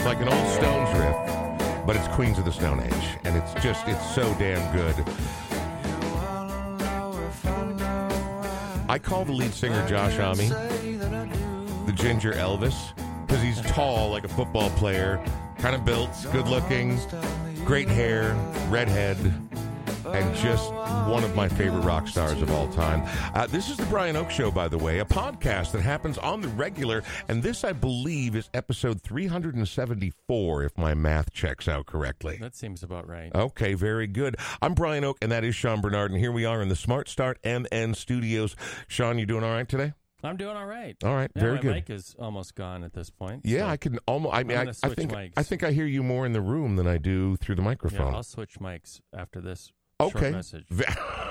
It's like an old Stones riff, but it's Queens of the Stone Age. And it's just, it's so damn good. I call the lead singer Josh Homme the ginger Elvis because he's tall like a football player, kind of built, good looking, great hair, redhead, and just one of my favorite rock stars of all time. Uh, this is the Brian Oake Show, by the way, a podcast that happens on the regular, and this, I believe, is episode 374, if my math checks out correctly. That seems about right. Okay, very good. I'm Brian Oake, and that is Sean Bernard, and here we are in the Smart Start MN studios. Sean, you doing all right today? I'm doing all right. All right, Yeah, very my good. mic is almost gone at this point. Yeah, so- I can almost. I mean, I, I think mics. I think I hear you more in the room than I do through the Yeah, microphone. I'll switch mics after this okay. short message.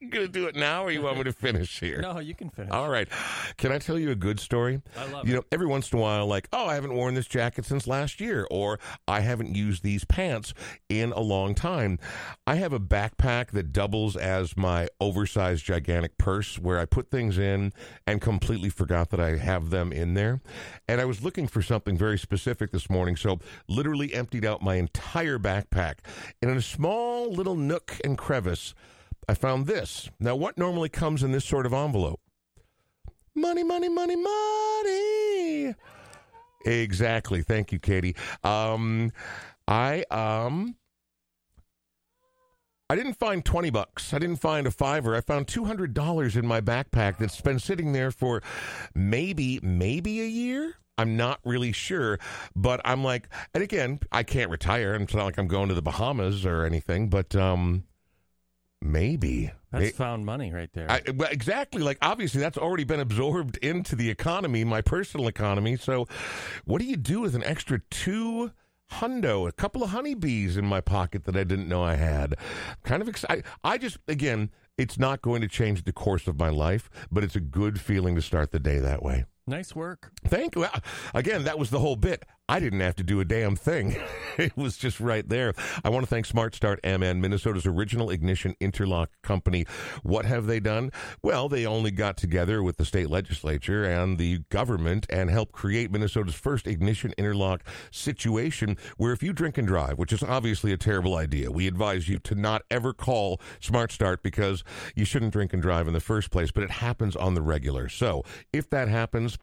You gonna do it now, or you want me to finish here? No, you can finish. All right. Can I tell you a good story? I love You it. know, every once in a while, like, oh, I haven't worn this jacket since last year, or I haven't used these pants in a long time. I have a backpack that doubles as my oversized, gigantic purse where I put things in and completely forgot that I have them in there. And I was looking for something very specific this morning, so literally emptied out my entire backpack. And in a small little nook and crevice, I found this. Now, what normally comes in this sort of envelope? Money, money, money, money. Exactly. Thank you, Katy. Um, I um, I didn't find twenty bucks. I didn't find a fiver. I found two hundred dollars in my backpack that's been sitting there for maybe maybe a year. I'm not really sure, but I'm like, and again, I can't retire. It's not like I'm going to the Bahamas or anything, but um, maybe. That's May- found money right there. I, well, exactly. Like, obviously, that's already been absorbed into the economy, my personal economy. So, what do you do with an extra two hundo, a couple of honeybees in my pocket that I didn't know I had? Kind of excited. I just, again, it's not going to change the course of my life, but it's a good feeling to start the day that way. nice work. Thank you. Again, that was the whole bit. I didn't have to do a damn thing. it was just right there. I want to thank Smart Start MN, Minnesota's original ignition interlock company. What have they done? Well, they only got together with the state legislature and the government and helped create Minnesota's first ignition interlock situation where if you drink and drive, which is obviously a terrible idea, we advise you to not ever call Smart Start because you shouldn't drink and drive in the first place, but it happens on the regular. So if that happens,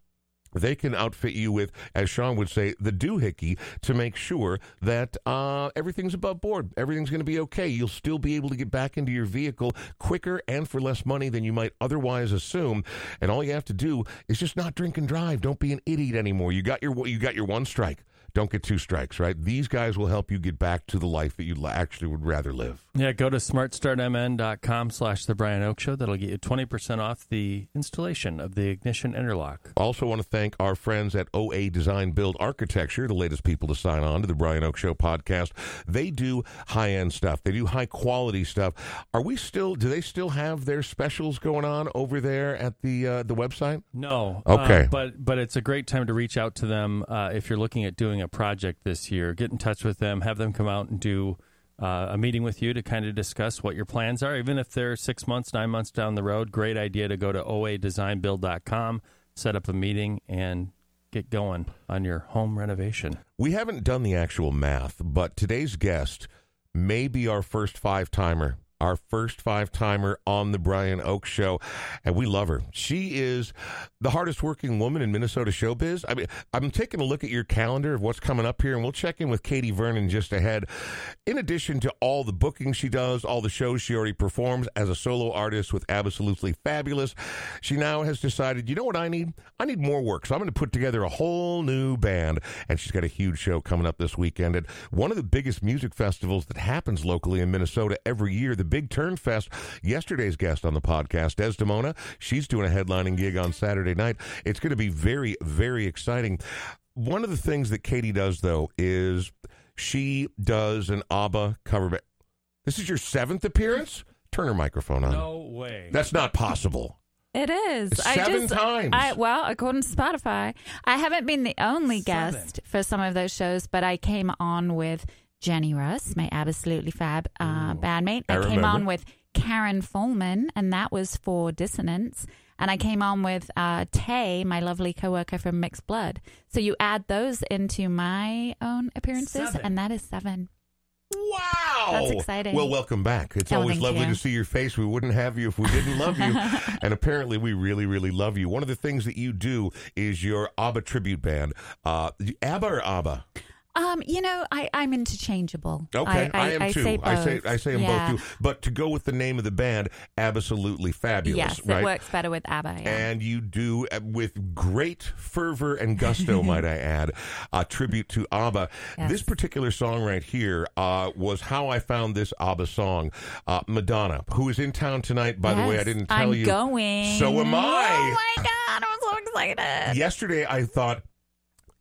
they can outfit you with, as Sean would say, the doohickey to make sure that uh, everything's above board. Everything's going to be okay. You'll still be able to get back into your vehicle quicker and for less money than you might otherwise assume. And all you have to do is just not drink and drive. Don't be an idiot anymore. You got your you got your one strike. Don't get two strikes, right? These guys will help you get back to the life that you actually would rather live. Yeah, go to smartstartmn.com slash the Brian Oake Show. That'll get you 20% off the installation of the ignition interlock. Also, want to thank our friends at OA Design Build Architecture, the latest people to sign on to the Brian Oake Show podcast. They do high end stuff. They do high quality stuff. Are we still? Do they still have their specials going on over there at the uh, the website? No. Okay. uh, but but it's a great time to reach out to them uh, if you're looking at doing a project this year. Get in touch with them. Have them come out and do uh, a meeting with you to kind of discuss what your plans are. Even if they're six months, nine months down the road, great idea to go to oadesignbuild.com, set up a meeting, and get going on your home renovation. We haven't done the actual math, but today's guest may be our first five timer. Our first five timer on the Brian Oake Show, and we love her. She is the hardest working woman in Minnesota showbiz. I mean, I'm taking a look at your calendar of what's coming up here, and we'll check in with Katy Vernon just ahead. In addition to all the booking she does, all the shows she already performs as a solo artist with Absolutely Fabulous, she now has decided, you know what I need? I need more work. So I'm going to put together a whole new band. And she's got a huge show coming up this weekend at one of the biggest music festivals that happens locally in Minnesota every year, the Big Turn Fest. Yesterday's guest on the podcast, Desdemona, she's doing a headlining gig on Saturday night. It's going to be very, very exciting. One of the things that Katy does, though, is she does an ABBA cover band. This is your seventh appearance? Turn her microphone on. No way. That's not possible. It is. I Seven just, times. I, well, according to Spotify, I haven't been the only Seven. guest for some of those shows, but I came on with Jenny Russ, my absolutely fab uh, bandmate. I I, came remember. on with Karen Folman, and that was for Dissonance. And I came on with uh, Tay, my lovely coworker from Mixed Blood. So you add those into my own appearances, Seven. and that is seven. Wow. That's exciting. Well, welcome back. It's Oh, always lovely you. to see your face. We wouldn't have you if we didn't love you. and apparently, we really, really love you. One of the things that you do is your ABBA tribute band. Uh, ABBA or ABBA? Um, you know, I, I'm interchangeable. Okay, I, I, am too. Say I say. I say them yeah. both too. But to go with the name of the band, absolutely fabulous. Yes, right? it works better with ABBA. Yeah. And you do uh, with great fervor and gusto, might I add, a tribute to ABBA. Yes. This particular song right here uh, was how I found this ABBA song. Uh, Madonna, who is in town tonight, by the way, I didn't tell I'm you. going. So am I. Oh my god, I'm so excited. Yesterday, I thought.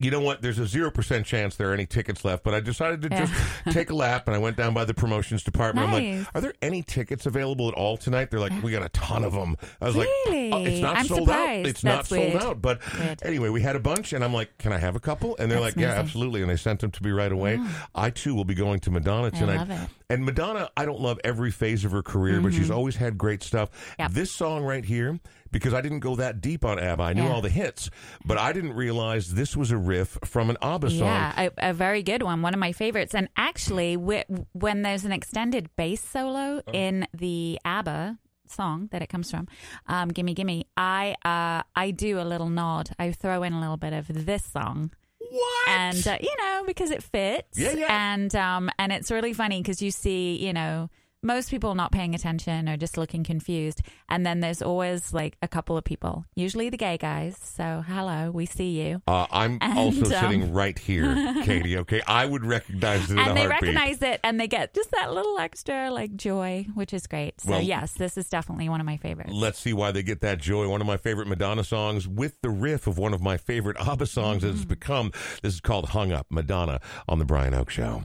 You know what? There's a zero percent chance there are any tickets left, but I decided to just take a lap and I went down by the promotions department. I'm like, "Are there any tickets available at all tonight?" They're like, "We got a ton of them." I was Really? like, oh, "It's not I'm sold out. It's That's not sold weird. out." But Weird. anyway, we had a bunch, and I'm like, "Can I have a couple?" And they're That's like, "Yeah, absolutely." And they sent them to me right away. I too will be going to Madonna tonight. And Madonna, I don't love every phase of her career, but she's always had great stuff. Mm-hmm. Yep. This song right here, because I didn't go that deep on ABBA, I knew Yeah. all the hits, but I didn't realize this was a riff from an ABBA song. Yeah, a, a very good one. One of my favorites. And actually, when there's an extended bass solo Oh. in the ABBA song that it comes from, um, "Gimme Gimme," I uh, I do a little nod. I throw in a little bit of this song. What? and uh, you know because it fits Yeah, yeah. and um and it's really funny because you see you know most people not paying attention or just looking confused and then there's always like a couple of people usually the gay guys so hello we see you uh, I'm And, also um, sitting right here, Katy. Okay, I would recognize it and they heartbeat. recognize it and they get just that little extra like joy which is great so Well- yes this is definitely one of my favorites Let's see why they get that joy. One of my favorite Madonna songs with the riff of one of my favorite ABBA songs that Mm-hmm. has become. This is called Hung Up, Madonna on The Brian Oake Show.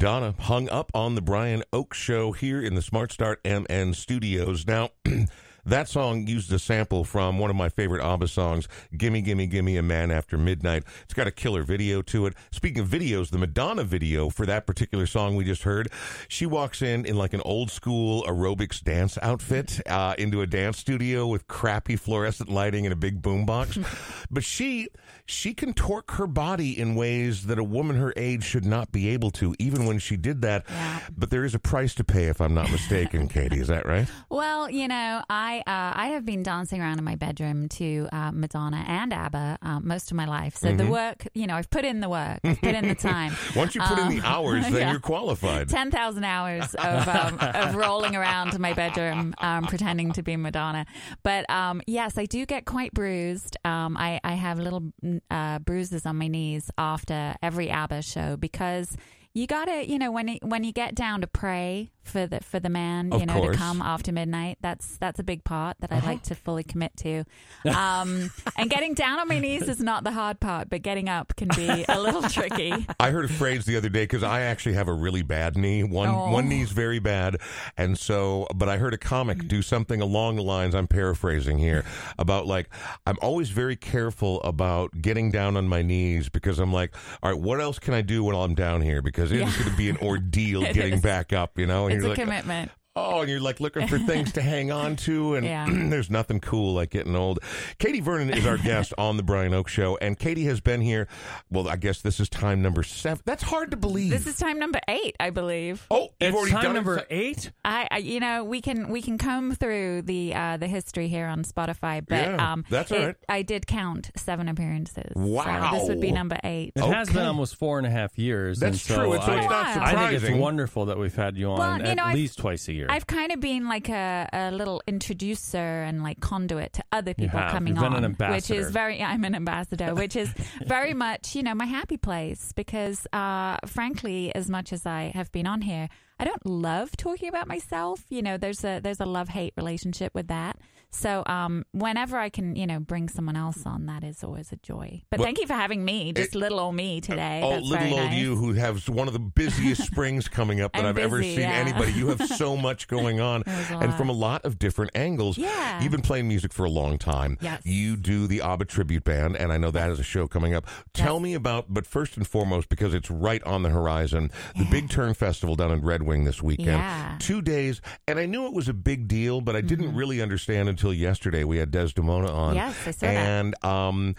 Madonna hung up on the Brian Oake Show here in the Smart Start MN studios. Now, that song used a sample from one of my favorite ABBA songs, Gimme, Gimme, Gimme a Man After Midnight. It's got a killer video to it. Speaking of videos, the Madonna video for that particular song we just heard, she walks in in like an old school aerobics dance outfit uh, into a dance studio with crappy fluorescent lighting and a big boombox. but she she can torque her body in ways that a woman her age should not be able to, even when she did that. Yeah. But there is a price to pay, if I'm not mistaken, Katy. Is that right? Well, you know, I uh, I have been dancing around in my bedroom to uh, Madonna and ABBA uh, most of my life. So the work, you know, I've put in the work, I've put in the time. Once you put in the Um, hours, then yeah. you're qualified. 10,000 hours of, um, of rolling around in my bedroom um, pretending to be Madonna. But um, yes, I do get quite bruised. Um, I, I have little uh, bruises on my knees after every ABBA show because you gotta, you know, when it, when you get down to pray for the for the man, Of you know, course. to come after midnight. That's that's a big part that I'd like to fully commit to. Um, and getting down on my knees is not the hard part, but getting up can be a little tricky. I heard a phrase the other day because I actually have a really bad knee. One Oh. one knee's very bad, and so. But I heard a comic do something along the lines. I'm paraphrasing here about like I'm always very careful about getting down on my knees because I'm like, all right, what else can I do when I'm down here? Because it's Yeah. going to be an ordeal getting is. back up. You know, and It's a like, commitment. Oh, and you're like looking for things to hang on to, and Yeah. there's nothing cool like getting old. Katy Vernon is our guest on the Brian Oake Show, and Katy has been here. Well, I guess this is time number seven. That's hard to believe. This is time number eight, I believe. oh, you've It's already time done number it. eight. I, I, you know, we can we can comb through the uh, the history here on Spotify, but Yeah, um, that's all it- right. I did count seven appearances. Wow. so this would be number eight. It has been almost four and a half years. That's and so true. It's, I, it's not Wow. I think it's wonderful that we've had you on Well, you at know, I've- least twice a year. I've kind of been like a, a little introducer and like conduit to other people coming You've been on, which is very. I'm an ambassador, which is very much you know my happy place because, uh, frankly, as much as I have been on here, I don't love talking about myself. You know, there's a there's a love hate relationship with that. So, um, whenever I can, you know, bring someone else on, that is always a joy. But Well, thank you for having me, just little old me today. Oh, That's little old nice. you who has one of the busiest springs coming up that I've ever seen yeah. anybody. You have so much going on, and from a lot of different angles. Yeah. You've been playing music for a long time. Yes. You do the ABBA tribute band, and I know that is a show coming up. Tell Yes. me about, but first and foremost, because it's right on the horizon, the Big Turn Festival down in Red Wing this weekend. Yeah. Two days, and I knew it was a big deal, but I didn't really understand until yesterday. We had Desdemona on. Yes, I saw that. and um,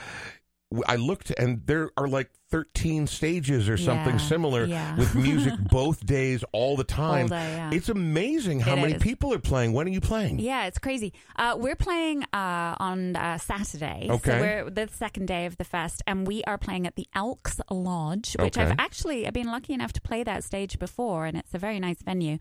I looked, and there are like 13 stages or something Yeah, similar yeah. with music both days, all the time. day, yeah. It's amazing how It many is. people are playing. When are you playing? Yeah, it's crazy. Uh, we're playing uh, on uh, Saturday. Okay. So we're the second day of the fest, and we are playing at the Elks Lodge, which Okay. I've actually I've been lucky enough to play that stage before, and it's a very nice venue.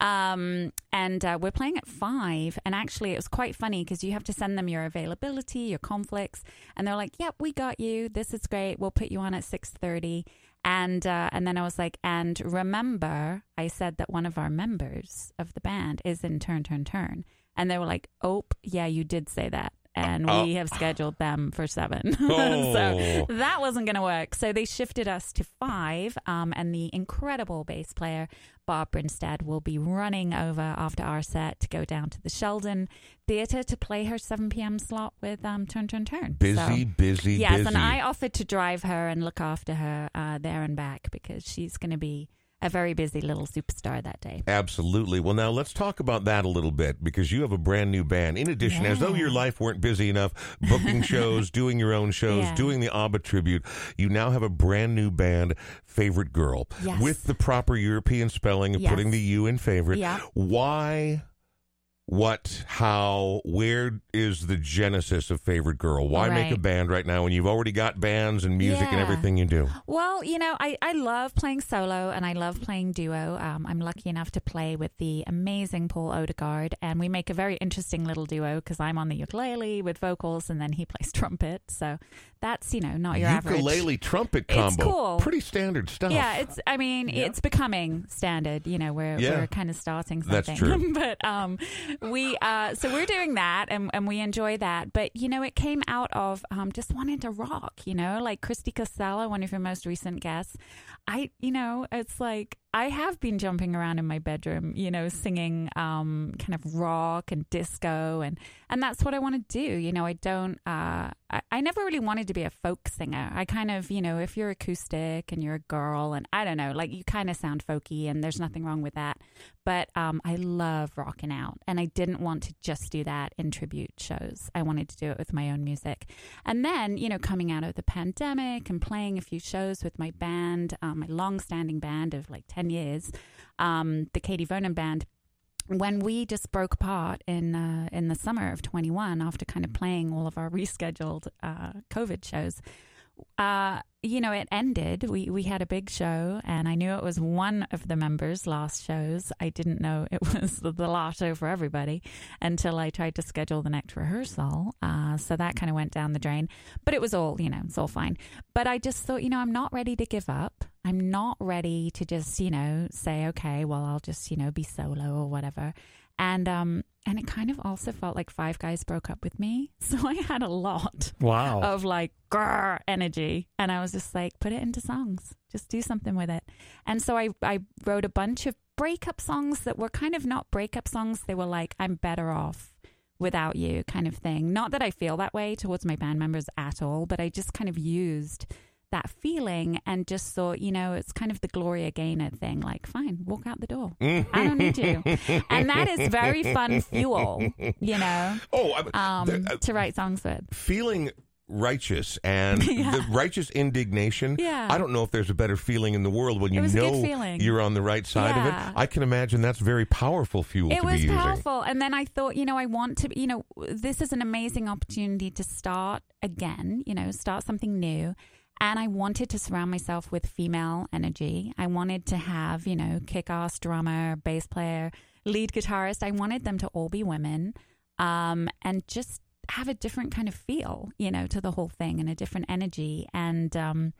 Um, and uh, we're playing at five, and actually it was quite funny because you have to send them your availability, your conflicts, and they're like, "Yep, we got you. This is great. We'll put you on at six thirty. And uh, and then I was like, and remember, I said that one of our members of the band is in Turn Turn Turn, and they were like, oh, yeah, you did say that, and Uh, we have scheduled them for seven, Oh. so that wasn't going to work. So they shifted us to five, um, and the incredible bass player Bob Brinstead will be running over after our set to go down to the Sheldon Theatre to play her seven p.m. slot with um, Turn Turn Turn. Busy, So- busy, Yes, busy. and I offered to drive her and look after her uh, there and back because she's going to be a very busy little superstar that day. Absolutely. Well, now let's talk about that a little bit because you have a brand new band. In addition, as though your life weren't busy enough, booking shows, doing your own shows, Yeah. doing the ABBA tribute, you now have a brand new band, Favourite Girl, Yes. with the proper European spelling of Yes. putting the U in favorite. Yeah. Why? What, how, where is the genesis of Favourite Girl? Why make a band right now when you've already got bands and music and everything you do? Well, you know, I, I love playing solo and I love playing duo. Um, I'm lucky enough to play with the amazing Paul Odegaard, and we make a very interesting little duo because I'm on the ukulele with vocals and then he plays trumpet. So that's, you know, not your average. Ukulele trumpet It's combo. cool. Pretty standard stuff. Yeah, it's. I mean, it's becoming standard. You know, we're Yeah. we're kind of starting something. That's true. but um, we uh, so we're doing that, and and we enjoy that. But you know, it came out of um, just wanting to rock. You know, like Christy Casella, one of your most recent guests. I, you know, it's like I have been jumping around in my bedroom, you know, singing um, kind of rock and disco, and and that's what I want to do. You know, I don't. Uh, I, I never really wanted to be a folk singer. I kind of, you know, if you're acoustic and you're a girl, and I don't know, like you kind of sound folky, and there's nothing wrong with that. But um, I love rocking out, and I didn't want to just do that in tribute shows. I wanted to do it with my own music, and then you know, coming out of the pandemic and playing a few shows with my band, um, my long-standing band of like ten years, um, the Katy Vernon band when we just broke apart in uh, in the summer of 21 after kind of playing all of our rescheduled uh, covid shows uh, you know it ended. We we had a big show and i knew it was one of the members last shows. I didn't know it was the, last show for everybody until i tried to schedule the next rehearsal. Uh, so that kind of went down the drain. But it was all you know it's all fine. But i just thought you know i'm not ready to give up. I'm not ready to just, you know, say, okay, well, I'll just, you know, be solo or whatever. And um and it kind of also felt like Five Guys broke up with me. So I had a lot Wow. of like grr energy. And I was just like, put it into songs. Just do something with it. And so I, I wrote a bunch of breakup songs that were kind of not breakup songs. They were like, I'm better off without you kind of thing. Not that I feel that way towards my band members at all, but I just kind of used that feeling and just thought, you know, it's kind of the Gloria Gaynor thing. Like, fine, walk out the door. I don't need you. And that is very fun fuel, you know, Oh, I, um, uh, to write songs with. feeling righteous and Yeah. the righteous indignation. Yeah. I don't know if there's a better feeling in the world when you It was a good know you're on the right side of it. I can imagine that's very powerful fuel It to was powerful. And then I thought, you know, I want to, you know, this is an amazing opportunity to start again, you know, start something new. And I wanted to surround myself with female energy. I wanted to have, you know, kick ass drummer, bass player, lead guitarist. I wanted them to all be women um, and just have a different kind of feel, you know, to the whole thing and a different energy. And, um,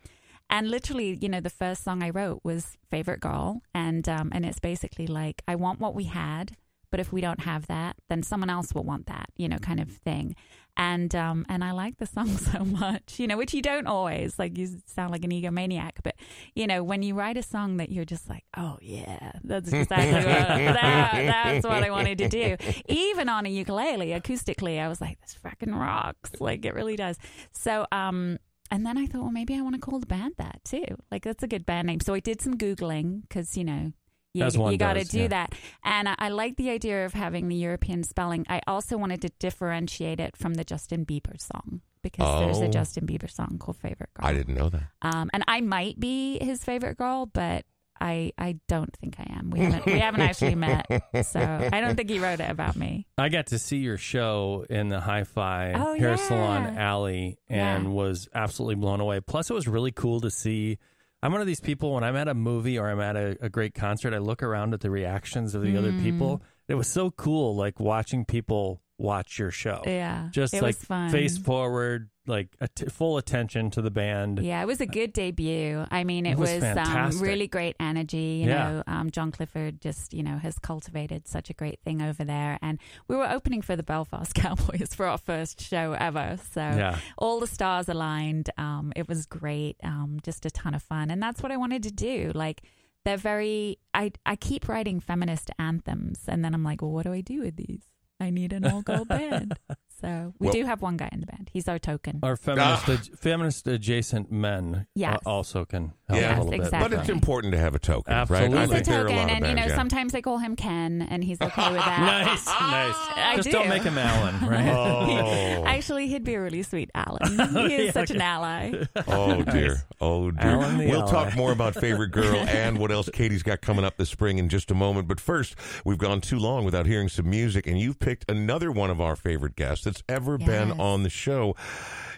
and literally, you know, the first song I wrote was "Favorite Girl," and um, and it's basically like, I want what we had, but if we don't have that, then someone else will want that, you know, kind of thing. And um, and I like the song so much, you know, which you don't always like. You sound like an egomaniac, but you know, when you write a song that you're just like, oh yeah, that's exactly what that, that's what I wanted to do. Even on a ukulele, acoustically, I was like, this fucking rocks, like it really does. So um, and then I thought, well, maybe I want to call the band that too. Like that's a good band name. So I did some googling because you know. You, you got to do yeah. that. And I, I like the idea of having the European spelling. I also wanted to differentiate it from the Justin Bieber song because there's Oh. a Justin Bieber song called Favorite Girl. I didn't know that. Um, and I might be his favorite girl, but I I don't think I am. We haven't we haven't actually met, so I don't think he wrote it about me. I got to see your show in the Hi-Fi Oh, Hair yeah. Salon Alley and Yeah. was absolutely blown away. Plus, it was really cool to see. I'm one of these people when I'm at a movie or I'm at a, a great concert, I look around at the reactions of the other Mm. people. It was so cool, like watching people watch your show. Yeah, Just it like was fun. face forward, like full attention to the band. Yeah, it was a good debut. I mean, it, It was was, um, really great energy. You Yeah. know, um, John Clifford just you know has cultivated such a great thing over there, and we were opening for the Belfast Cowboys for our first show ever. So Yeah. all the stars aligned. Um, it was great. Um, just a ton of fun, and that's what I wanted to do. Like they're very. I I keep writing feminist anthems, and then I'm like, well, what do I do with these? I need an all gold band. So we Well- do have one guy in the band. He's our token. Our feminist, Ah. ad- feminist adjacent men Yes. uh, also can help Yeah. a little Yes, bit. But it's important to have a token, Absolutely. right? He's a think there are a token, lot and you know, yeah. sometimes they call him Ken, and he's okay with that. nice, nice. I Just do. not make him Alan, right? Oh, Actually, he'd be a really sweet Alan. He is yeah, such an ally. oh dear, oh dear. Alan the We'll ally. talk more about favorite girl and what else Katy's got coming up this spring in just a moment. But first, we've gone too long without hearing some music, and you've picked another one of our favorite guests that's ever been on the show.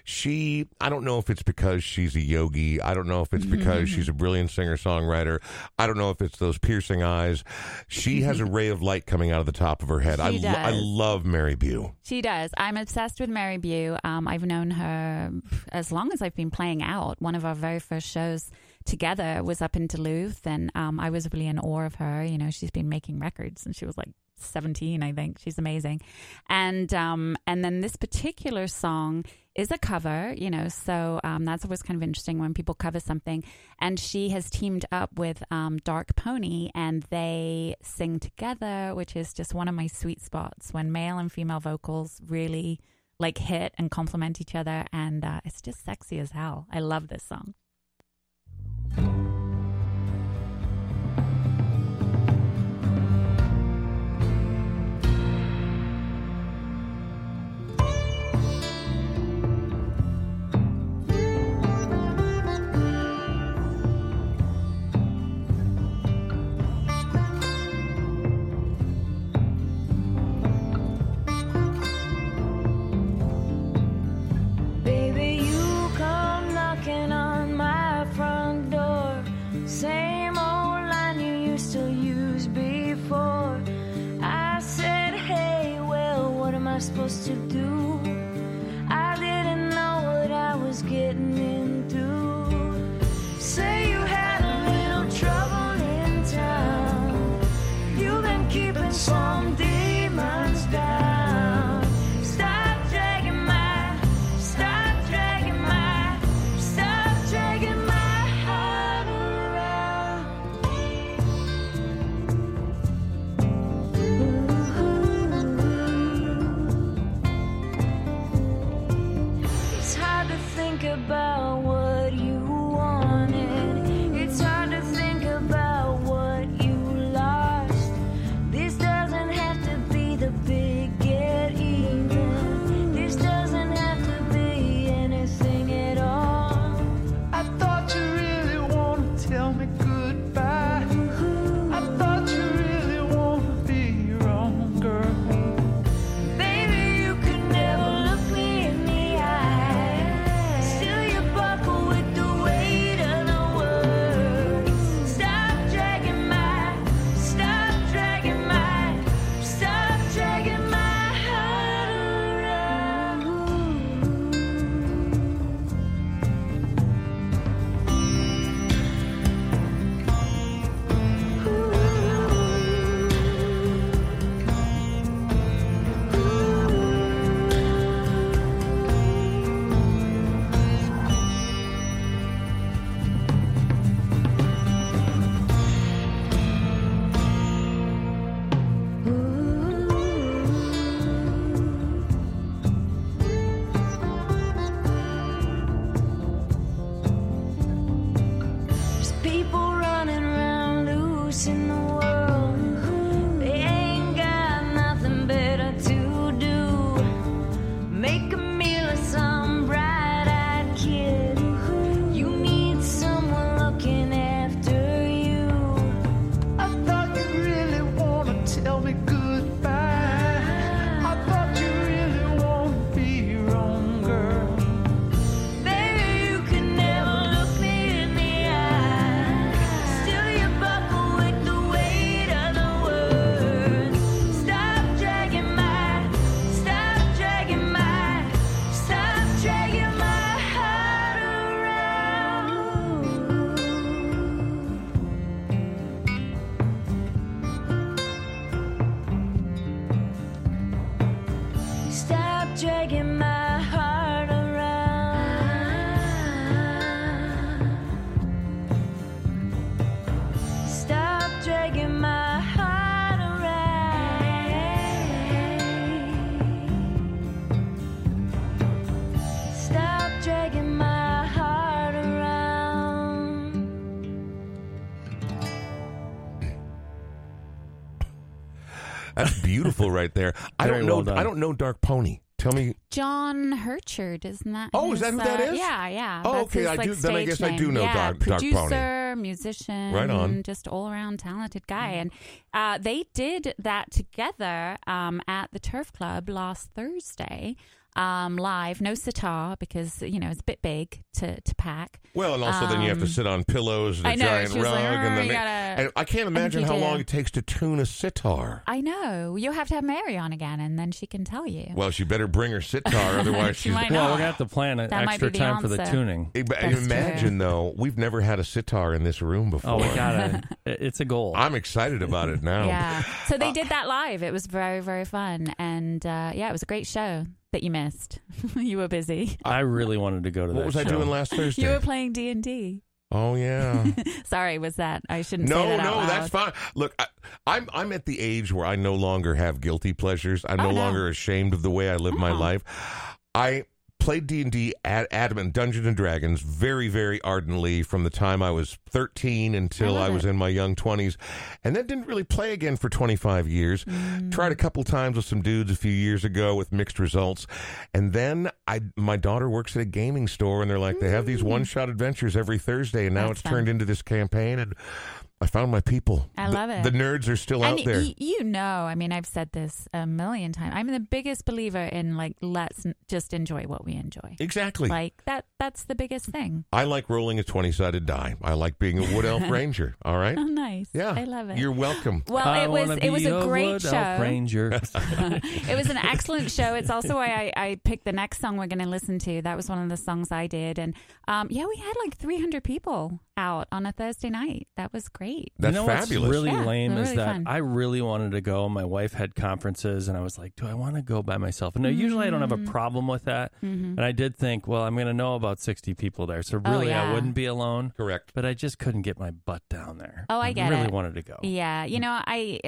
She, I don't know if it's because she's a yogi. I don't know if it's because she's a brilliant singer songwriter. I don't know if it's those piercing eyes. She has a ray of light coming out of the top of her head. I, She I does. love Mary Bue. She does. I'm obsessed with Mary Bue. Um, I've known her as long as I've been playing out. One of our very first shows together was up in Duluth, and um, I was really in awe of her. You know, she's been making records, and she was like seventeen, I think. She's amazing, and um, and then this particular song is a cover, you know, so um, that's always kind of interesting when people cover something. And she has teamed up with um, Dark Pony, and they sing together, which is just one of my sweet spots when male and female vocals really like hit and complement each other, and uh, it's just sexy as hell. I love this song. That's beautiful right there. I Very don't know. well done. I don't know Dark Pony. Tell me. John Herchard, isn't that? Oh, is his, that who that uh, is? Yeah, yeah. Oh, That's okay, his, I like, do- then I stage guess I name. do know yeah, Dark- Dark Pony. producer, musician, Right on. just all around talented guy. And uh, they did that together um, at the Turf Club last Thursday. Um, live. No sitar because you know it's a bit big to to pack. Well, and also then you have to Um, sit on pillows and a I know, giant she rug, like, and "Oh, then you gotta- and I can't imagine how do. long it takes to tune a sitar. I know you'll have to have Mary on again, and then she can tell you. Well, she better bring her sitar, otherwise She she's. might Well, not. we're gonna have to plan an That extra be the time for the tuning. Hey, but That's imagine though, we've never had a sitar in this room before. Oh, we gotta. it- it's a goal. I'm excited about it now. Yeah. So they did that live. It was very, very fun. And uh, yeah, it was a great show that you missed. you were busy. I really wanted to go to What that. What was I doing last Thursday? You were playing D and D. oh yeah. Sorry, was that? I shouldn't say No, that out no, that's fine. Look, I, I'm I'm at the age where I no longer have guilty pleasures. I'm Oh, no, no. longer ashamed of the way I live my Oh. life. I played D&D at Adamant Dungeons and Dragons very very ardently from the time I was 13 until I I, was it. in my young 20s and then didn't really play again for 25 years. Mm. Tried a couple times with some dudes a few years ago with mixed results. And then I my daughter works at a gaming store and they're like they have these one-shot adventures every Thursday and now Mm. That's it's fun. turned into this campaign and I found my people. I The- love it. The nerds are still and out there. y- you know, I mean, I've said this a million times. I'm the biggest believer in like, let's n- just enjoy what we enjoy. exactly. Like that. That's the biggest thing. I like rolling a 20-sided die. I like being a wood elf ranger, all right? Oh, nice. Yeah. I love it. You're welcome. well, I it was it was be a great wood show. elf ranger. it was an excellent show. It's also why I, I picked the next song we're going to listen to. That was one of the songs I did, and um, yeah, we had like 300 people out on a Thursday night. That was great. That's you know fabulous. what's really Yeah, lame is really that fun. I really wanted to go. My wife had conferences, and I was like, "Do I want to go by myself?" And now, usually, I don't have Mm-hmm. a problem with that. And I did think, well, I'm going to know about 60 people there, so Oh, really, I wouldn't be alone. Correct. But I just couldn't get my butt down there. Oh, I get really it. wanted to go. Yeah, you know, I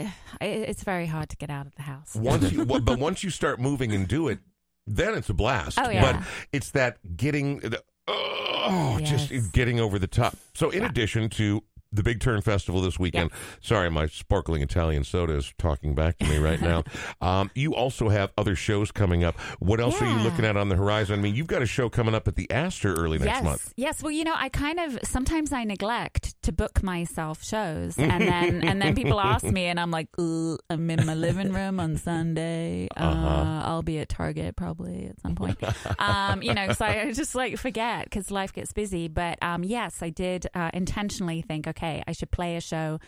I- it's very hard to get out of the house. Once you, but once you start moving and do it, then it's a blast. Oh, yeah. But it's that getting, the, oh, Yes. just getting over the top. So, in addition to the Big Turn Festival this weekend, sorry, my sparkling Italian soda is talking back to me right now. um, you also have other shows coming up. What else are you looking at on the horizon? I mean, you've got a show coming up at the Astor early next yes, month. yes. Well, you know, I kind of sometimes I neglect to book myself shows, and then and then people ask me, and I'm like, "Ugh, I'm in my living room on Sunday. Uh, Uh-huh. I'll be at Target probably at some point. um, you know, so I just like forget because life gets busy. But um, yes, I did uh, intentionally think, okay, I should play a show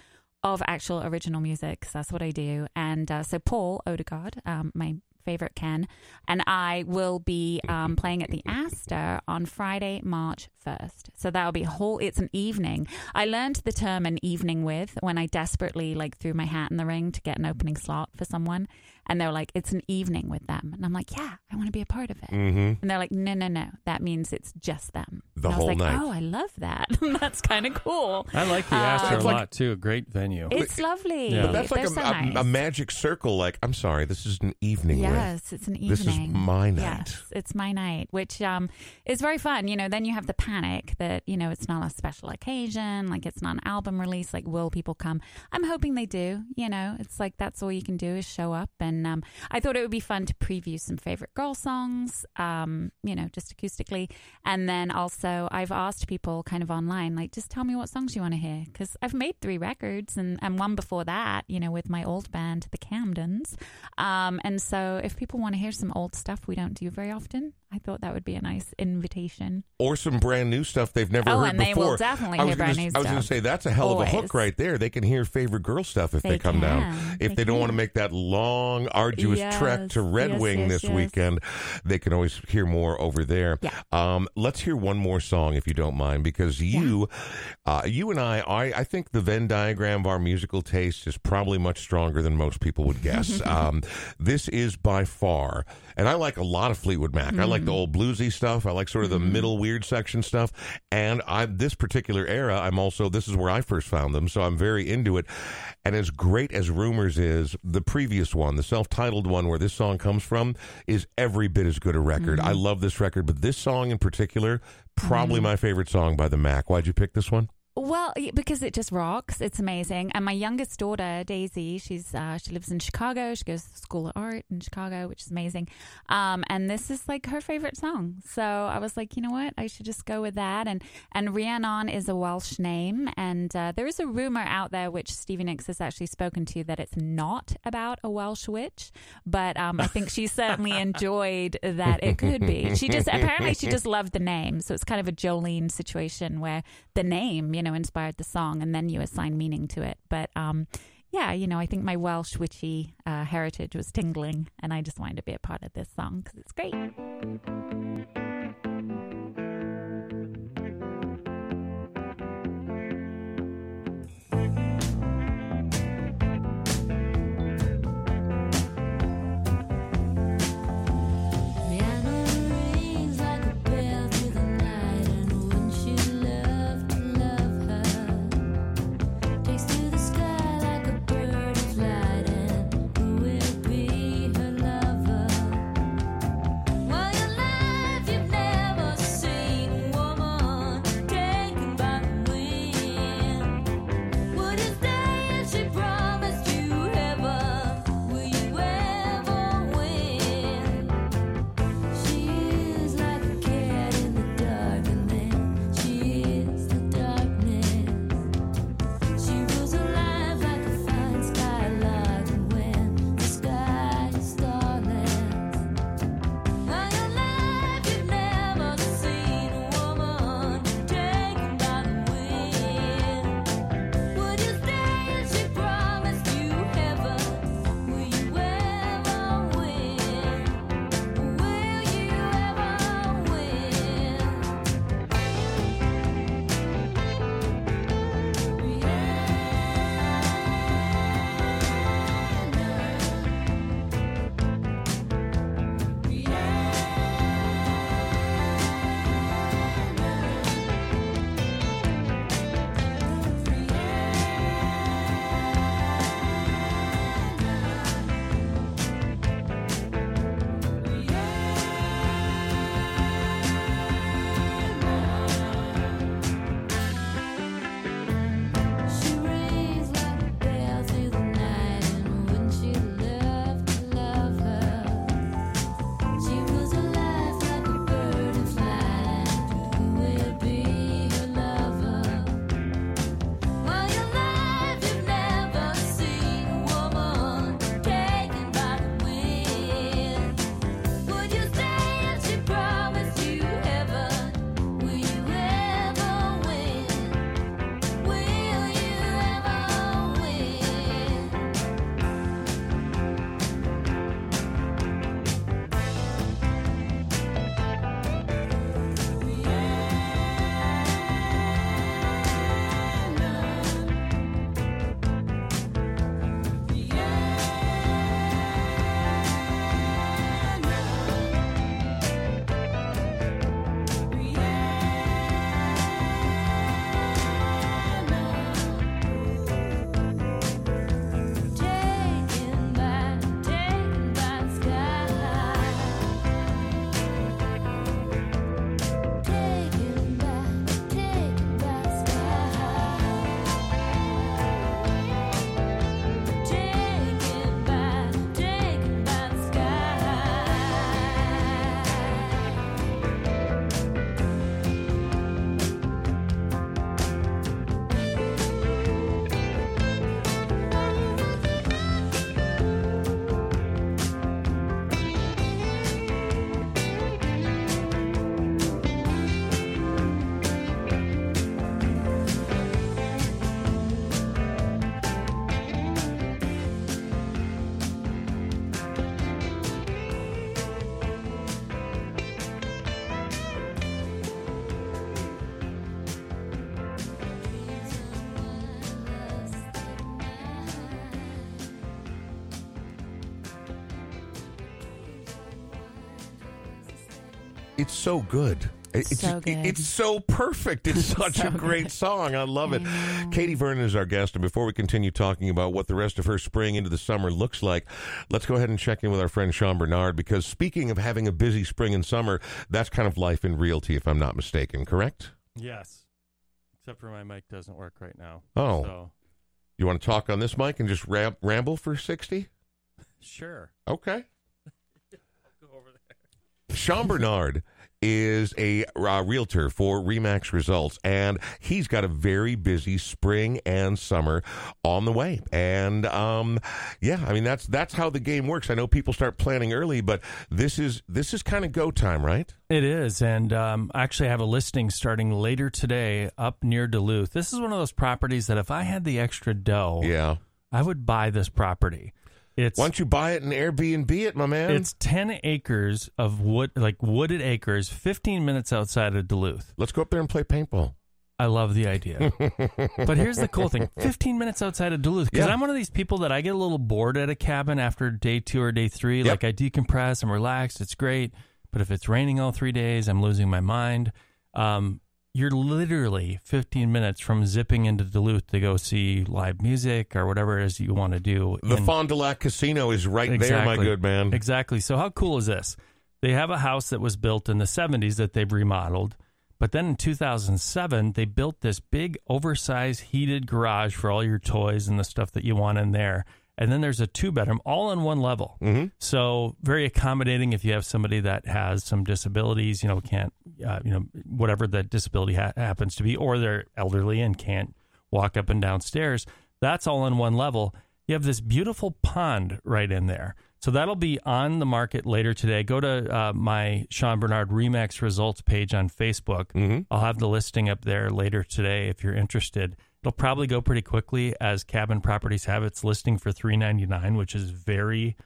of actual original music 'cause that's what I do. And uh, so Paul Odegaard, um, my favorite Ken, and I will be um, playing at the Astor on Friday, March 1st. So that'll be a whole, it's an evening. I learned the term an evening with when I desperately like threw my hat in the ring to get an opening slot for someone. And they're like, it's an evening with them. And I'm like, yeah, I want to be a part of it. Mm-hmm. And they're like, no, no, no. That means it's just them. The and I was whole like, night. oh, I love that. That's kind of cool. I like the Astor a like- lot too. A great venue. It's lovely. Yeah. But that's like a, so nice. a magic circle. Like, I'm sorry, this is an evening. with. Yes, it's an evening. This is my night. Yes, it's my night, which um is very fun. You know, then you have the panic that you know it's not a special occasion, like it's not an album release. Like, will people come? I'm hoping they do. You know, it's like that's all you can do is show up. And um, I thought it would be fun to preview some Favourite Girl songs. Um, you know, just acoustically, and then also I've asked people kind of online, like, just tell me what songs you want to hear because I've made three records and and one before that, you know, with my old band, the Camdens. Um, and so if people want to hear some old stuff we don't do very often, I thought that would be a nice invitation. or some brand new stuff they've never Oh, heard and they before. will definitely I was hear brand new I was going to say that's a hell of a hook right there. They can hear Favourite Girl stuff if they, They come down. If They they, don't want to make that long, arduous trek to Red yes, Wing yes, this yes. weekend, they can always hear more over there. Yeah. Um, let's hear one more song if you don't mind, because you, uh, you and I, I, I think the Venn diagram of our musical taste is probably much stronger than most people would guess. um, this is by far, and I like a lot of Fleetwood Mac. I like Mm. the mm-hmm. old bluesy stuff. I like sort of the mm-hmm. middle weird section stuff. And I this particular era, I'm also this is where I first found them, so I'm very into it. And as great as Rumours is, the previous one, the self-titled one where this song comes from, is every bit as good a record. I mm-hmm. love this record, but this song in particular, probably my favorite song by the Mac. Why'd you pick this one? Well, because it just rocks. It's amazing. And my youngest daughter, Daisy, she's uh, she lives in Chicago. She goes to the School of Art in Chicago, which is amazing. Um, and this is like her favorite song. So I was like, you know what? I should just go with that. And and Rhiannon is a Welsh name, and uh, there is a rumor out there which Stevie Nicks has actually spoken to that it's not about a Welsh witch, but um, I think she certainly enjoyed that it could be. She just apparently she just loved the name, so it's kind of a Jolene situation where the name, you know, inspired the song, and then you assign meaning to it. But um, yeah, you know, I think my Welsh witchy uh, heritage was tingling, and I just wanted to be a part of this song because it's great. So good. It's So it- good. it's so perfect. It's such a great good. song. I love it. Mm-hmm. Katy Vernon is our guest, and before we continue talking about what the rest of her spring into the summer looks like, let's go ahead and check in with our friend Sean Bernard. Because speaking of having a busy spring and summer, that's kind of life in realty, if I'm not mistaken. Correct? Yes. Except for my mic doesn't work right now. Oh. So, You want to talk on this mic and just ram- ramble for 60? sure. Okay. Go over there. Sean Bernard is a uh, realtor for Remax Results, and he's got a very busy spring and summer on the way. And um, yeah, I mean that's that's how the game works. I know people start planning early, but this is this is kind of go time, right? It is, and um, I actually have a listing starting later today up near Duluth. This is one of those properties that if I had the extra dough, Yeah. I would buy this property. It's Why don't you buy it and Airbnb it, my man? it's ten acres of wood, like wooded acres, fifteen minutes outside of Duluth. Let's go up there and play paintball. I love the idea. but here's the cool thing 15 minutes outside of Duluth. Because Yeah. I'm one of these people that I get a little bored at a cabin after day two or day three. Yep. Like I decompress, I'm relaxed, it's great. But if it's raining all three days, I'm losing my mind. Um, you're literally 15 minutes from zipping into Duluth to go see live music or whatever it is you want to do. The in- Fond du Lac Casino is right there, my good man. Exactly. So how cool is this? They have a house that was built in the 70s that they've remodeled. But then in 2007, they built this big oversized heated garage for all your toys and the stuff that you want in there. And then there's a two bedroom all on one level. Mhm. So very accommodating if you have somebody that has some disabilities, you know, can't, uh, you know, whatever that disability ha- happens to be, or they're elderly and can't walk up and down stairs. That's all on one level. You have this beautiful pond right in there. So that'll be on the market later today. Go to uh, my Sean Bernard Remax results page on Facebook. Mhm. I'll have the listing up there later today if you're interested. It'll probably go pretty quickly as Cabin Properties have its listing for three ninety nine, which is very,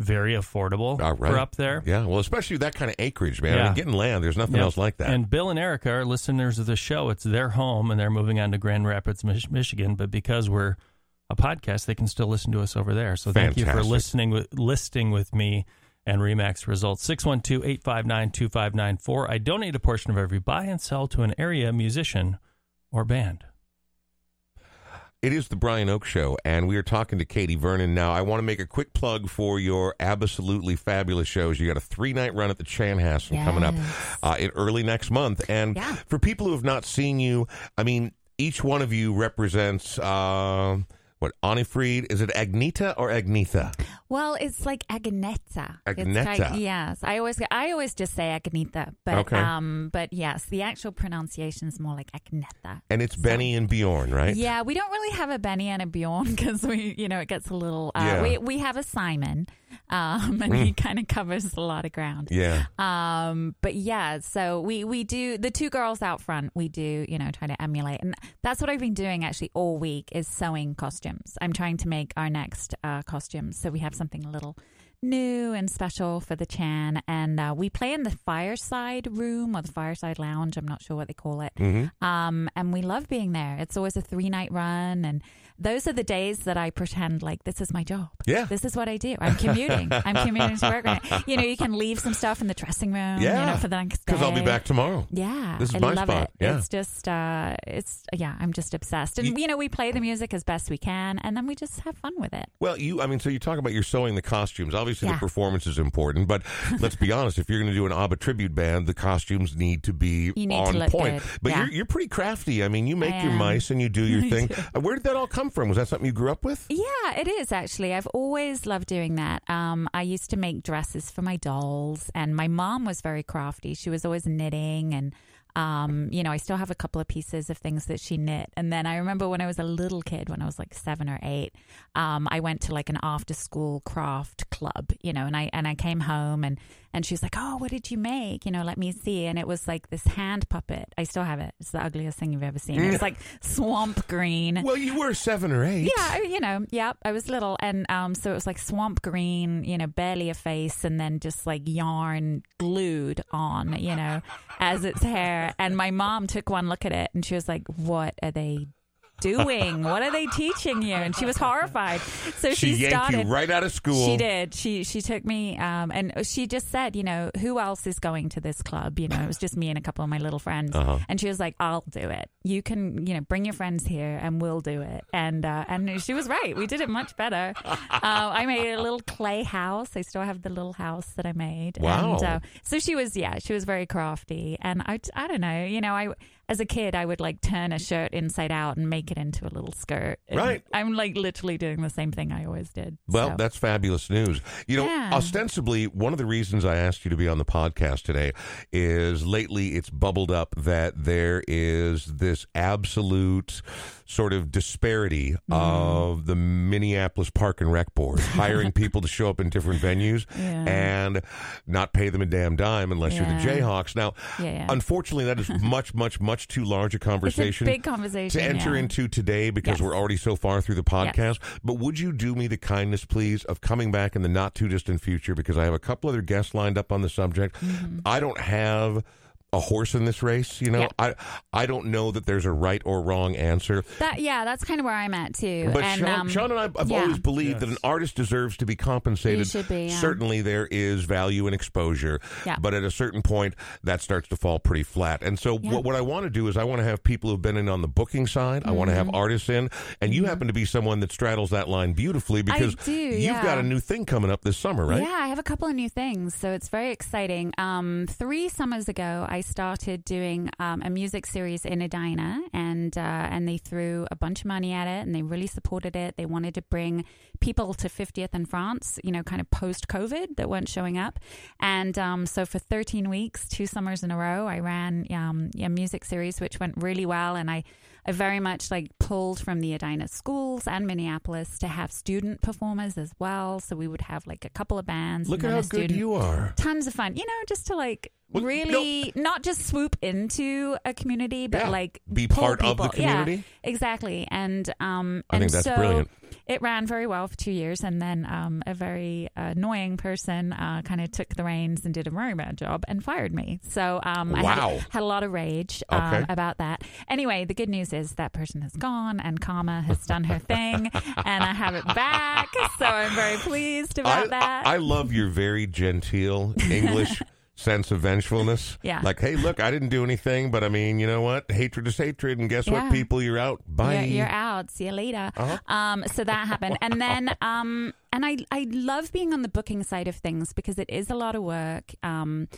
very affordable All right. for up there. Yeah, well, especially that kind of acreage, man. I mean, getting land, there's nothing Yep. else like that. And Bill and Erica are listeners of the show. It's their home, and they're moving on to Grand Rapids, Mich- Michigan. But because we're a podcast, they can still listen to us over there. So thank you for listening with listing with me and Remax results 612-859-2594. I donate a portion of every buy and sell to an area musician or band. It is the Brian Oake Show, and we are talking to Katy Vernon now. I want to make a quick plug for your absolutely fabulous shows. You got a three night run at the Chanhassen coming up uh, in early next month. And Yeah. for people who have not seen you, I mean, each one of you represents uh, what Anni-Frid is it Agneta or Agnetha? Well, it's like Agneta. It's Agneta. like- yes, I always I always just say Agneta, but Okay. um, but yes, the actual pronunciation is more like Agneta. And it's Benny and Bjorn, right? Yeah, we don't really have a Benny and a Bjorn because we, you know, it gets a little. Uh, Yeah. We we have a Simon, um, and he kind of covers a lot of ground. Yeah. Um, but yeah, so we we do the two girls out front. We do you know try to emulate, and that's what I've been doing actually all week is sewing costumes. I'm trying to make our next uh, costumes, so we have something a little new and special for the Chan, and uh, we play in the fireside room or the fireside lounge. I'm not sure what they call it. Mm-hmm. Um, and we love being there. It's always a three night run. And those are the days that I pretend like this is my job. Yeah. This is what I do. I'm commuting. I'm commuting to work. Right. You know, you can leave some stuff in the dressing room, you Yeah. know, for the next day. Because I'll be back tomorrow. Yeah. This is I my love spot. it. Yeah. It's just, uh, it's, yeah, I'm just obsessed. And, You- you know, we play the music as best we can and then we just have fun with it. Well, you, I mean, so you talk about your sewing the costumes. Obviously, the performance is important, but let's be honest. If you're going to do an ABBA tribute band, the costumes need to be You need on to point. good. But Yeah. you're you're pretty crafty. I mean, you make your mice and you do your thing. Uh, Where did that all come from? Was that something you grew up with? Yeah, it is actually. I've always loved doing that. Um, I used to make dresses for my dolls, and my mom was very crafty. She was always knitting, and um, you know, I still have a couple of pieces of things that she knit. And then I remember when I was a little kid, when I was like seven or eight, um, I went to like an after school craft club, you know, and I and I came home and and she was like, "Oh, what did you make? You know, let me see." And it was like this hand puppet. I still have it. It's the ugliest thing you've ever seen. It was like swamp green. Well, you were seven or eight. Yeah, you know, yeah, I was little, and um, so it was like swamp green, you know, barely a face, and then just like yarn glued on, you know, as its hair. And my mom took one look at it, and she was like, "What are they doing? What are they teaching you?" And she was horrified. So She, she, yanked started. you right out of school. She did. She she took me, um, and she just said, you know, who else is going to this club? You know, it was just me and a couple of my little friends, Uh-huh. and she was like, "I'll do it. You can, you know, bring your friends here, and we'll do it." And uh, and she was right. We did it much better. uh, I made a little clay house. I still have the little house that I made. Wow. And, uh, so she was, yeah, she was very crafty, and I, I don't know, you know, I as a kid, I would like turn a shirt inside out and make it into a little skirt. And Right. I'm like literally doing the same thing I always did. Well, So- that's fabulous news. You know, Yeah. ostensibly, one of the reasons I asked you to be on the podcast today is lately it's bubbled up that there is this absolute sort of disparity Mm. of the Minneapolis Park and Rec Board hiring people to show up in different venues Yeah. and not pay them a damn dime unless you're the Jayhawks. Now, Yeah, yeah. unfortunately, that is much, much, much too large a it's a conversation big conversation to enter yeah. into today because Yes. we're already so far through the podcast. But would you do me the kindness, please, of coming back in the not too distant future because I have a couple other guests lined up on the subject. Mm-hmm. I don't have a horse in this race, you know. Yeah. I I don't know that there's a right or wrong answer. That yeah, that's kind of where I'm at too. But and, Sean, um, Sean and I have yeah. always believed that an artist deserves to be compensated. Should be, yeah. Certainly, there is value in exposure, Yeah. but at a certain point, that starts to fall pretty flat. And so, Yeah. what, what I want to do is, I want to have people who've been in on the booking side. I want to have Mm-hmm. artists in, and you happen to be someone that straddles that line beautifully because do, you've yeah. got a new thing coming up this summer, right? Yeah, I have a couple of new things, so it's very exciting. Um, three summers ago, I started doing um, a music series in Edina, and uh, and they threw a bunch of money at it, and they really supported it. They wanted to bring people to 50th in France, you know, kind of post COVID that weren't showing up, and um, so for 13 weeks, two summers in a row, I ran um, a music series which went really well, and I. I very much like pulled from the Edina schools and Minneapolis to have student performers as well. So we would have like a couple of bands. Look and at how good you are. Tons of fun, you know, just to like Well, really not just swoop into a community, but Yeah. like Be part of the people. Yeah, community. exactly. And um, I and think that's so brilliant. It ran very well for two years, and then um, a very annoying person uh, kind of took the reins and did a very bad job and fired me. So um, I had, had a lot of rage um, Okay. about that. Anyway, the good news is that person has gone, and Karma has done her thing, and I have it back. So I'm very pleased about I, that. I love your very genteel English sense of vengefulness. Yeah. Like, hey, look, I didn't do anything, but I mean, you know what? Hatred is hatred, and guess Yeah. what, people? You're out. Bye. You're, you're out. See you later. Uh-huh. Um, so that happened, and then um, and I I love being on the booking side of things because it is a lot of work. Um,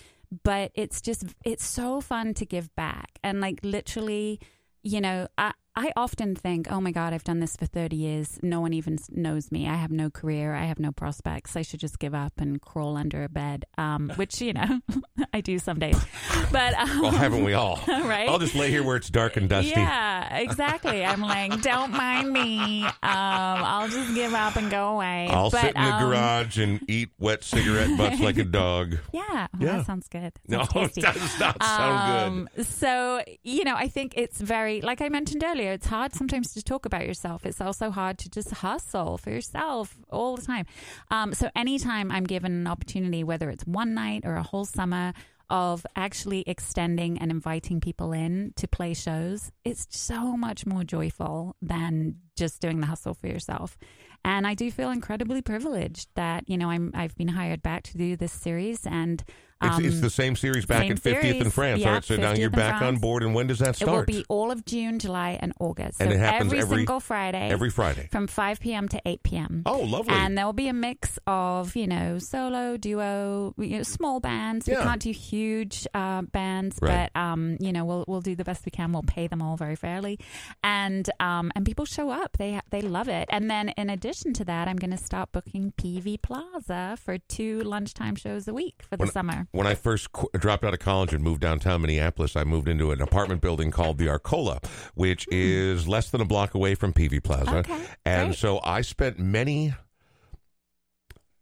but it's just it's so fun to give back and like literally, you know, I. I often think, oh my God, I've done this for 30 years. No one even knows me. I have no career. I have no prospects. I should just give up and crawl under a bed, um, which, you know, I do some days. But, um, well, haven't we all? right? I'll just lay here where it's dark and dusty. Yeah, exactly. I'm like, don't mind me. Um, I'll just give up and go away. I'll But, sit in the um, garage and eat wet cigarette butts like a dog. Yeah, well, Yeah. that sounds good. No, Sounds tasty. does not sound good. Um, So, you know, I think it's very, like I mentioned earlier, it's hard sometimes to talk about yourself. It's also hard to just hustle for yourself all the time. Um, so, anytime I'm given an opportunity, whether it's one night or a whole summer, of actually extending and inviting people in to play shows, it's so much more joyful than just doing the hustle for yourself. And I do feel incredibly privileged that, you know, I'm I've been hired back to do this series and It's, um, it's the same series back same at 50th in. France. Right, so now you're back on board. And when does that start? It will be all of June, July, and August. And so it happens every, every- single Friday. Every Friday. from 5 p.m. to 8 p.m. Oh, lovely. And there will be a mix of, you know, solo, duo, you know, small bands. Yeah. We can't do huge uh, bands, Right. but um, you know, we'll we'll do the best we can. We'll pay them all very fairly, and um, and people show up. They they love it. And then in addition to that, I'm going to start booking Peavey Plaza for two lunchtime shows a week for the When- summer. When I first qu- dropped out of college and moved downtown Minneapolis, I moved into an apartment building called the Arcola, which is less than a block away from Peavey Plaza. Hmm. Okay, and great. so I spent many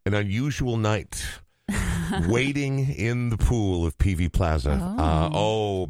an unusual night waiting in the pool of Peavey Plaza. Uh, oh,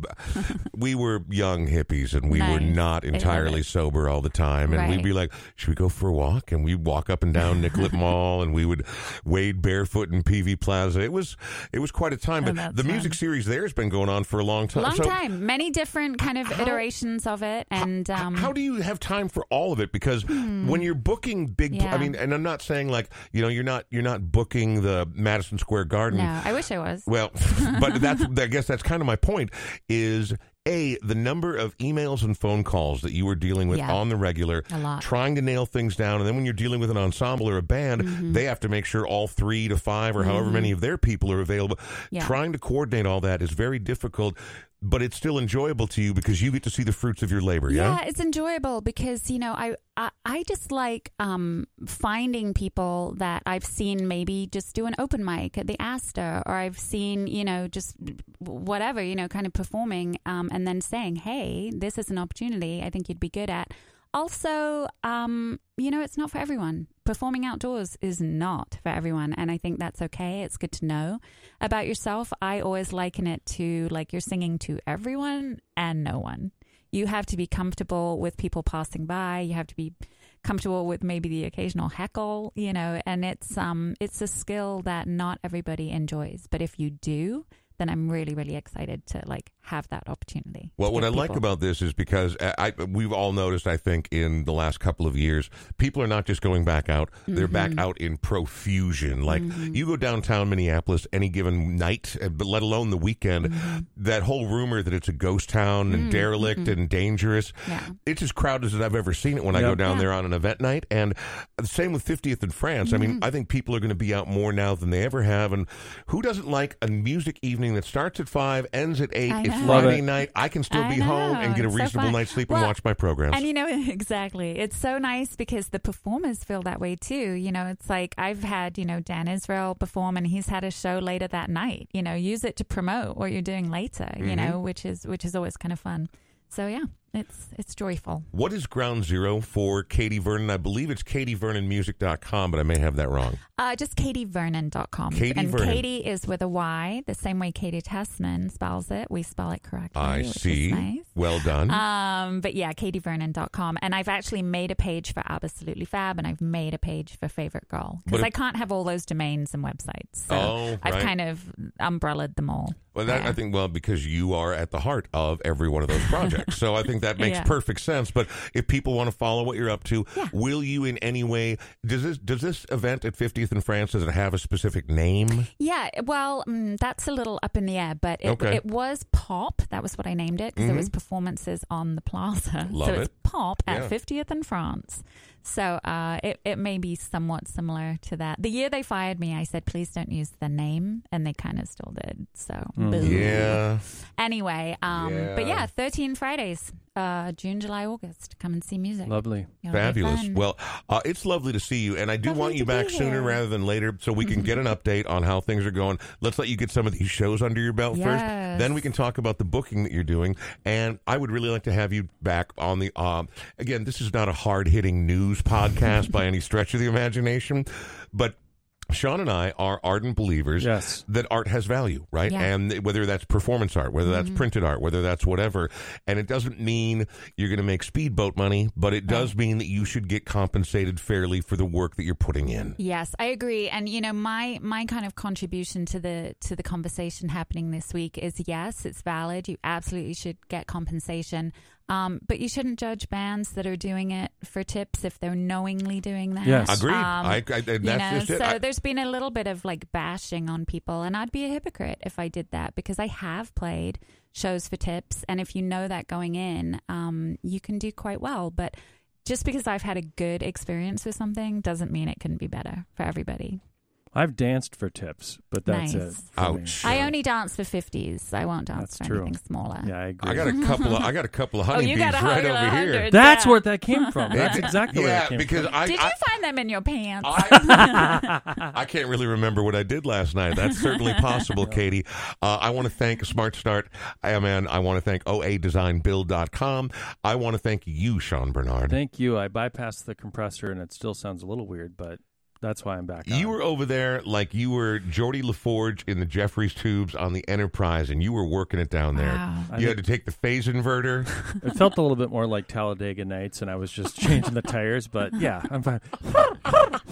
we were young hippies and we were not entirely sober all the time. And we'd be like, should we go for a walk? And we'd walk up and down Nicollet Mall and we would wade barefoot in Peavey Plaza. It was it was quite a time. Oh, But that's the music series there has been going on for a long time. Long So time, many different kind of How- iterations of it, and h- um, how do you have time for all of it? Because when you're booking big, I mean, and I'm not saying like you know you're not you're not booking the Madison Square Garden. No, I wish I was. Well, but that's I guess that's kind of my point. Is a the number of emails and phone calls that you were dealing with Yeah. on the regular, trying to nail things down, and then when you're dealing with an ensemble or a band, Mm-hmm. they have to make sure all three to five or however many of their people are available. Yeah. Trying to coordinate all that is very difficult. But it's still enjoyable to you because you get to see the fruits of your labor. Yeah. it's enjoyable because you know I, I I just like um, finding people that I've seen maybe just do an open mic at the Astor, or I've seen you know just whatever you know kind of performing, um, and then saying, "Hey, this is an opportunity. I think you'd be good at." Also, um, you know, it's not for everyone. Performing outdoors is not for everyone, and I think that's okay. It's good to know about yourself. I always liken it to like you're singing to everyone and no one you have to be comfortable with people passing by you have to be comfortable with maybe the occasional heckle you know and it's um it's a skill that not everybody enjoys but if you do then i'm really really excited to like have that opportunity Well, what I give like about this is because I, I, we've all noticed, I think, in the last couple of years, people are not just going back out; they're back Mm-hmm. out in profusion. Like you go downtown Minneapolis any given night, uh, but let alone the weekend, Mm-hmm. that whole rumor that it's a ghost town and derelict and dangerous, Mm-hmm. Yeah. it's as crowded as I've ever seen it when I go down Yeah. there on an event night. And the same with 50th in France. I Mm-hmm. mean, I think people are going to be out more now than they ever have. And who doesn't like a music evening that starts at five, ends at eight? I It's know. Friday it. night. I can still I be home and get a It's so reasonable fun. night's sleep and Well, watch my programs. And you know, exactly. It's so nice because the performers feel that way too. You know, it's like I've had, you know, Dan Israel perform and he's had a show later that night. You know, use it to promote what you're doing later, Mm-hmm. you know, which is which is always kind of fun. So yeah, it's it's joyful. what is ground zero for Katy Vernon? I believe it's katyvernonmusic.com, but I may have that wrong. Uh, just katyvernon.com. Katy and Vernon. Katy is with a Y, the same way Katy Tessman spells it. We spell it correctly. I see. nice. Well done. Um, but yeah, katyvernon.com. And I've actually made a page for Absolutely Fab and I've made a page for Favourite Girl because I can't have all those domains and websites. So Oh, I've kind of umbrellaed them all. Well, that. I think, well, because you are at the heart of every one of those projects. so I think that makes Yeah. perfect sense. But if people want to follow what you're up to, Yeah. will you in any way, does this, does this event at 50th in France, does it have a specific name? Yeah, well, mm, that's a little up in the air, but it, Okay. it was pop. That was what I named it because it was performances on the plaza. Love so it. it's pop at Yeah. 50th in France. So uh, it, it may be somewhat similar to that. The year they fired me, I said, please don't use the name, and they kind of still did. So, boo. Yeah. Anyway, um, but Yeah. yeah, 13 Fridays, uh, June, July, August. Come and see music. Lovely. It'll Fabulous. Well, uh, it's lovely to see you, and I do Lovely want you back sooner rather than later, so we can get an update on how things are going. Let's let you get some of these shows under your belt first, then we can talk about the booking that you're doing. And I would really like to have you back on the. Um, again, this is not a hard hitting news podcast by any stretch of the imagination, but. Sean and I are ardent believers Yes. that art has value, right? Yeah. Mm-hmm. And whether that's performance art, whether that's printed art, whether that's whatever. And it doesn't mean you're going to make speedboat money, but it does mean that you should get compensated fairly for the work that you're putting in. Yes, I agree. And you know, my my kind of contribution to the to the conversation happening this week is yes, it's valid. You absolutely should get compensation. Um, but you shouldn't judge bands that are doing it for tips if they're knowingly doing that. Yes. Agreed. Um, I, I, and you know, just it. so I- there's been a little bit of like bashing on people, and I'd be a hypocrite if I did that because I have played shows for tips, and if you know that going in, um, you can do quite well. But just because I've had a good experience with something doesn't mean it couldn't be better for everybody. I've danced for tips, but that's Nice. it. for me. Ouch. I only dance for fifties. I won't dance That's for true. anything smaller. Yeah, I agree. I got a couple of I got a couple of Oh, honeybees you got right hundred- over here. hundred. That's Yeah. where that came from. That's exactly where yeah, that came because from. I, Did I, you find them in your pants? I, I can't really remember what I did last night. That's certainly possible, Katy. Uh, I want to thank Smart Start. I man, I want to thank OADesignBuild.com. I want to thank you, Sean Bernard. Thank you. I bypassed the compressor, and it still sounds a little weird, but that's why I'm back. You on. were over there like you were Geordi La Forge in the Jefferies tubes on the Enterprise, and you were working it down there. Wow. I You had to take the phase inverter. It felt a little bit more like Talladega Nights, and I was just changing the tires. But yeah, I'm fine.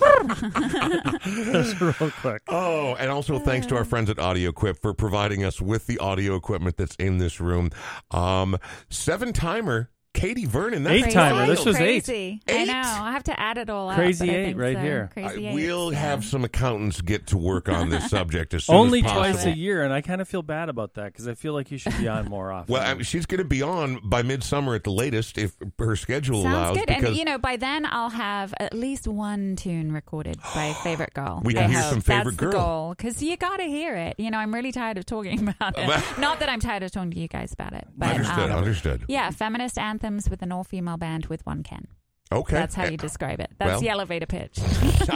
just real quick. Oh, and also thanks to our friends at AudioQuip for providing us with the audio equipment that's in this room. Um, seven timer Katy Vernon. That's Eight Crazy. timer. This was eight. Crazy. I Eight? know. I have to add it all up. Crazy eight right so. here. Crazy Uh, eight. we'll yeah. have some accountants get to work on this subject as soon Only as possible. Only twice a year, and I kind of feel bad about that because I feel like you should be on more often. Well, I mean, she's going to be on by midsummer at the latest if her schedule Sounds allows. good. Because And you know, by then I'll have at least one tune recorded by Favourite Girl. We I can hear hope. some Favorite That's Girl. because you got to hear it. You know, I'm really tired of talking about it. Not that I'm tired of talking to you guys about it, but understood. um, understood. yeah, feminist anthems with an all-female band with one Ken. Okay, That's how you describe it. That's well- the elevator pitch.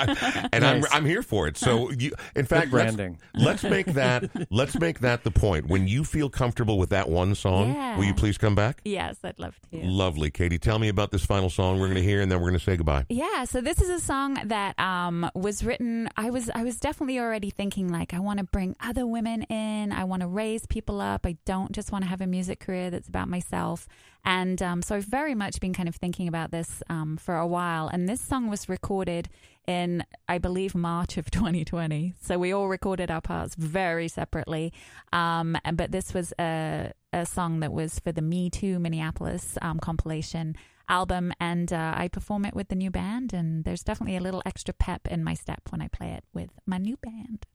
and I'm I'm here for it. So, you, in fact, let's- Let's, make that let's make that the point. When you feel comfortable with that one song, Yeah. will you please come back? yes, I'd love to. Lovely, Katy. Tell me about this final song we're going to hear, and then we're going to say goodbye. Yeah, so this is a song that um, was written. I was I was definitely already thinking like I want to bring other women in. I want to raise people up. I don't just want to have a music career that's about myself. And um, so I've very much been kind of thinking about this um, for a while. And this song was recorded in I believe March of 2020. So we all recorded our parts very separately. Um, but this was a a song that was for the Me Too Minneapolis um, compilation album, and uh, I perform it with the new band. And there's definitely a little extra pep in my step when I play it with my new band.